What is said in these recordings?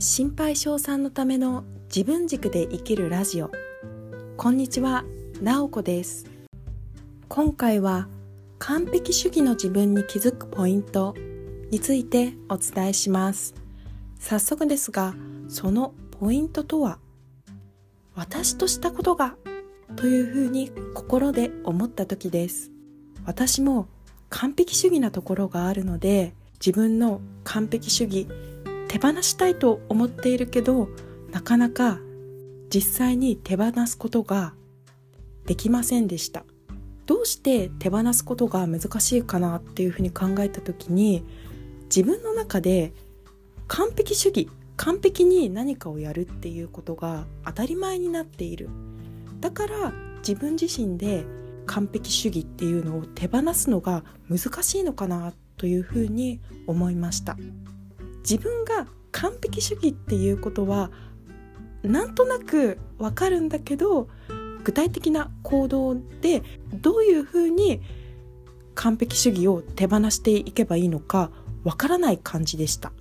心配性さんのための自分軸で生きるラジオ。こんにちは、なおこです。今回は完璧主義の自分に気づくポイントについてお伝えします。早速ですがそのポイントとは私としたことがというふうに心で思った時です。私も完璧主義なところがあるので自分の完璧主義手放したいと思っているけどなかなか実際に手放すことができませんでした。どうして手放すことが難しいかなっていうふうに考えた時に自分の中で完璧主義完璧に何かをやるっていうことが当たり前になっている。だから自分自身で完璧主義っていうのを手放すのが難しいのかなというふうに思いました。自分が完璧主義っていうことはなんとなくわかるんだけど具体的な行動でどういうふうに完璧主義を手放していけばいいのかわからない感じでした。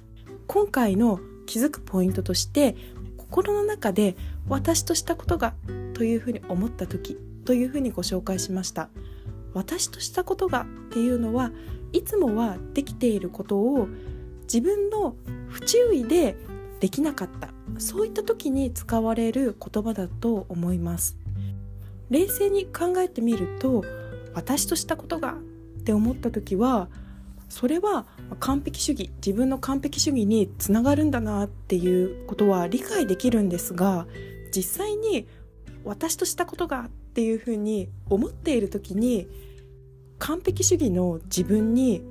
今回の気づくポイントとして心の中で私としたことがというふうに思った時というふうにご紹介しました。私としたことがっていうのはいつもはできていることを自分の不注意でできなかった。そういった時に使われる言葉だと思います。冷静に考えてみると私としたことがって思った時はそれは完璧主義自分の完璧主義につながるんだなっていうことは理解できるんですが実際に私としたことがっていうふうに思っている時に完璧主義の自分に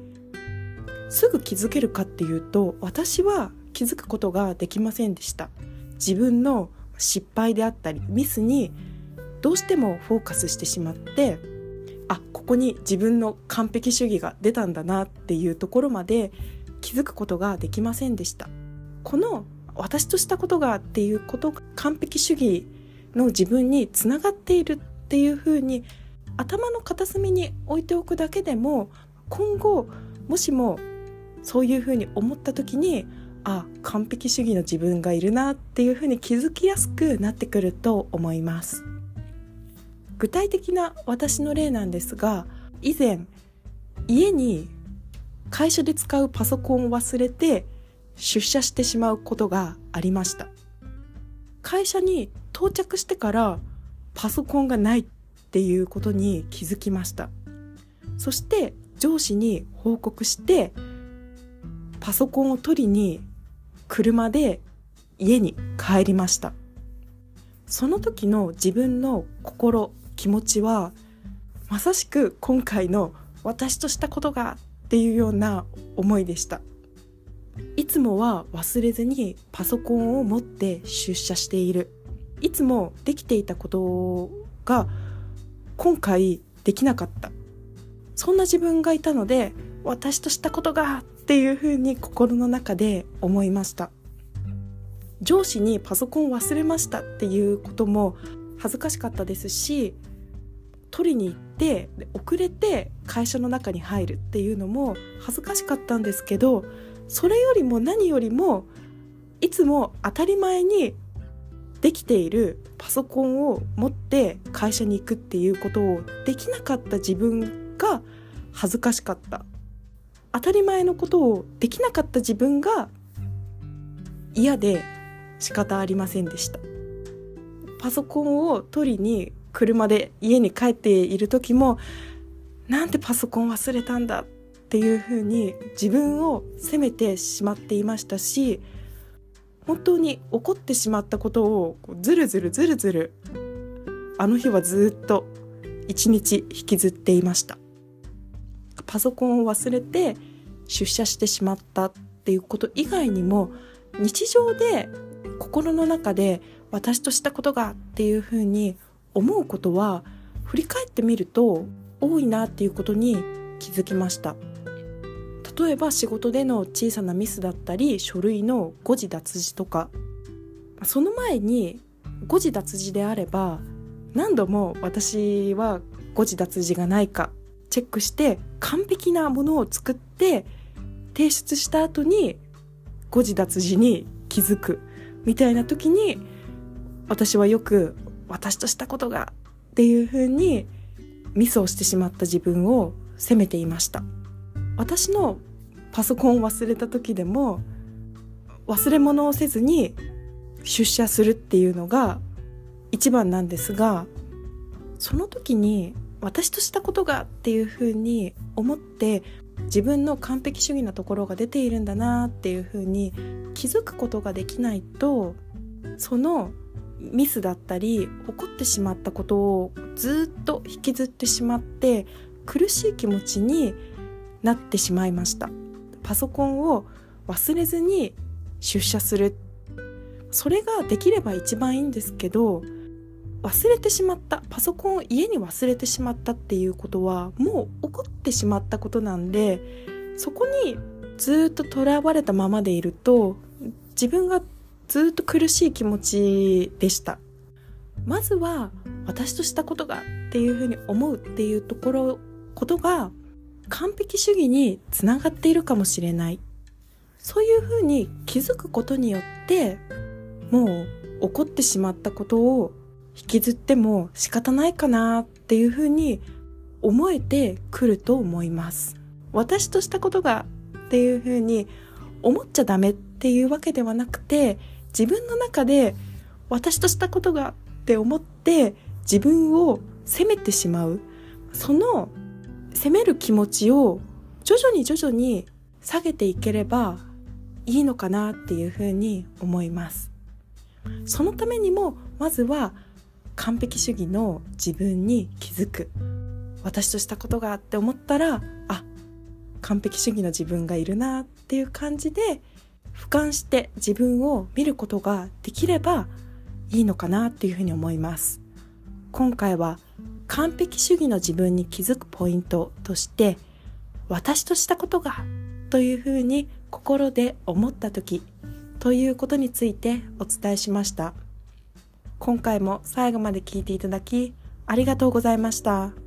すぐ気づけるかっていうと私は気づくことができませんでした。自分の失敗であったりミスにどうしてもフォーカスしてしまってあここに自分の完璧主義が出たんだなっていうところまで気づくことができませんでした。この私としたことがっていうことが完璧主義の自分につながっているっていうふうに頭の片隅に置いておくだけでも今後もしもそういうふうに思った時にあ完璧主義の自分がいるなっていうふうに気づきやすくなってくると思います。具体的な私の例なんですが以前家に会社で使うパソコンを忘れて出社してしまうことがありました。会社に到着してからパソコンがないっていうことに気づきました。そして上司に報告してパソコンを取りに車で家に帰りました。その時の自分の心気持ちはまさしく今回の私としたことがっていうような思いでした。いつもは忘れずにパソコンを持って出社している。いつもできていたことが今回できなかった。そんな自分がいたので私としたことがっっていうふうに心の中で思いました。上司にパソコン忘れましたっていうことも恥ずかしかったですし取りに行って遅れて会社の中に入るっていうのも恥ずかしかったんですけどそれよりも何よりもいつも当たり前にできているパソコンを持って会社に行くっていうことをできなかった自分が恥ずかしかった。当たり前のことをできなかった自分が嫌で仕方ありませんでした。パソコンを取りに車で家に帰っている時もなんてパソコン忘れたんだっていうふうに自分を責めてしまっていましたし本当に怒ってしまったことをずるずるずるずるあの日はずっと一日引きずっていました。パソコンを忘れて出社してしまったっていうこと以外にも日常で心の中で私としたことがっていうふうに思うことは振り返ってみると多いなっていうことに気づきました。例えば仕事での小さなミスだったり書類の誤字脱字とかその前に誤字脱字であれば何度も私は誤字脱字がないかチェックして完璧なものを作って提出した後に誤字脱字に気づくみたいな時に私はよく私としたことがっていう風にミスをしてしまった自分を責めていました。私のパソコンを忘れた時でも忘れ物をせずに出社するっていうのが一番なんですがその時に私としたことがっていうふうに思って自分の完璧主義なところが出ているんだなっていうふうに気づくことができないとそのミスだったり起こってしまったことをずっと引きずってしまって苦しい気持ちになってしまいました。パソコンを忘れずに出社する。それができれば一番いいんですけど忘れてしまったパソコンを家に忘れてしまったっていうことはもう起こってしまったことなんでそこにずっととらわれたままでいると自分がずっと苦しい気持ちでした。まずは私としたことがっていうふうに思うっていうところことが完璧主義につながっているかもしれない。そういうふうに気づくことによってもう起こってしまったことを引きずっても仕方ないかなっていうふうに思えてくると思います。私としたことがっていうふうに思っちゃダメっていうわけではなくて自分の中で私としたことがって思って自分を責めてしまう。その責める気持ちを徐々に徐々に下げていければいいのかなっていうふうに思います。そのためにもまずは完璧主義の自分に気づく私としたことがって思ったらあ完璧主義の自分がいるなっていう感じで俯瞰して自分を見ることができればいいのかなっていうふうに思います今回は完璧主義の自分に気づくポイントとして私としたことがというふうに心で思った時ということについてお伝えしました。今回も最後まで聞いていただきありがとうございました。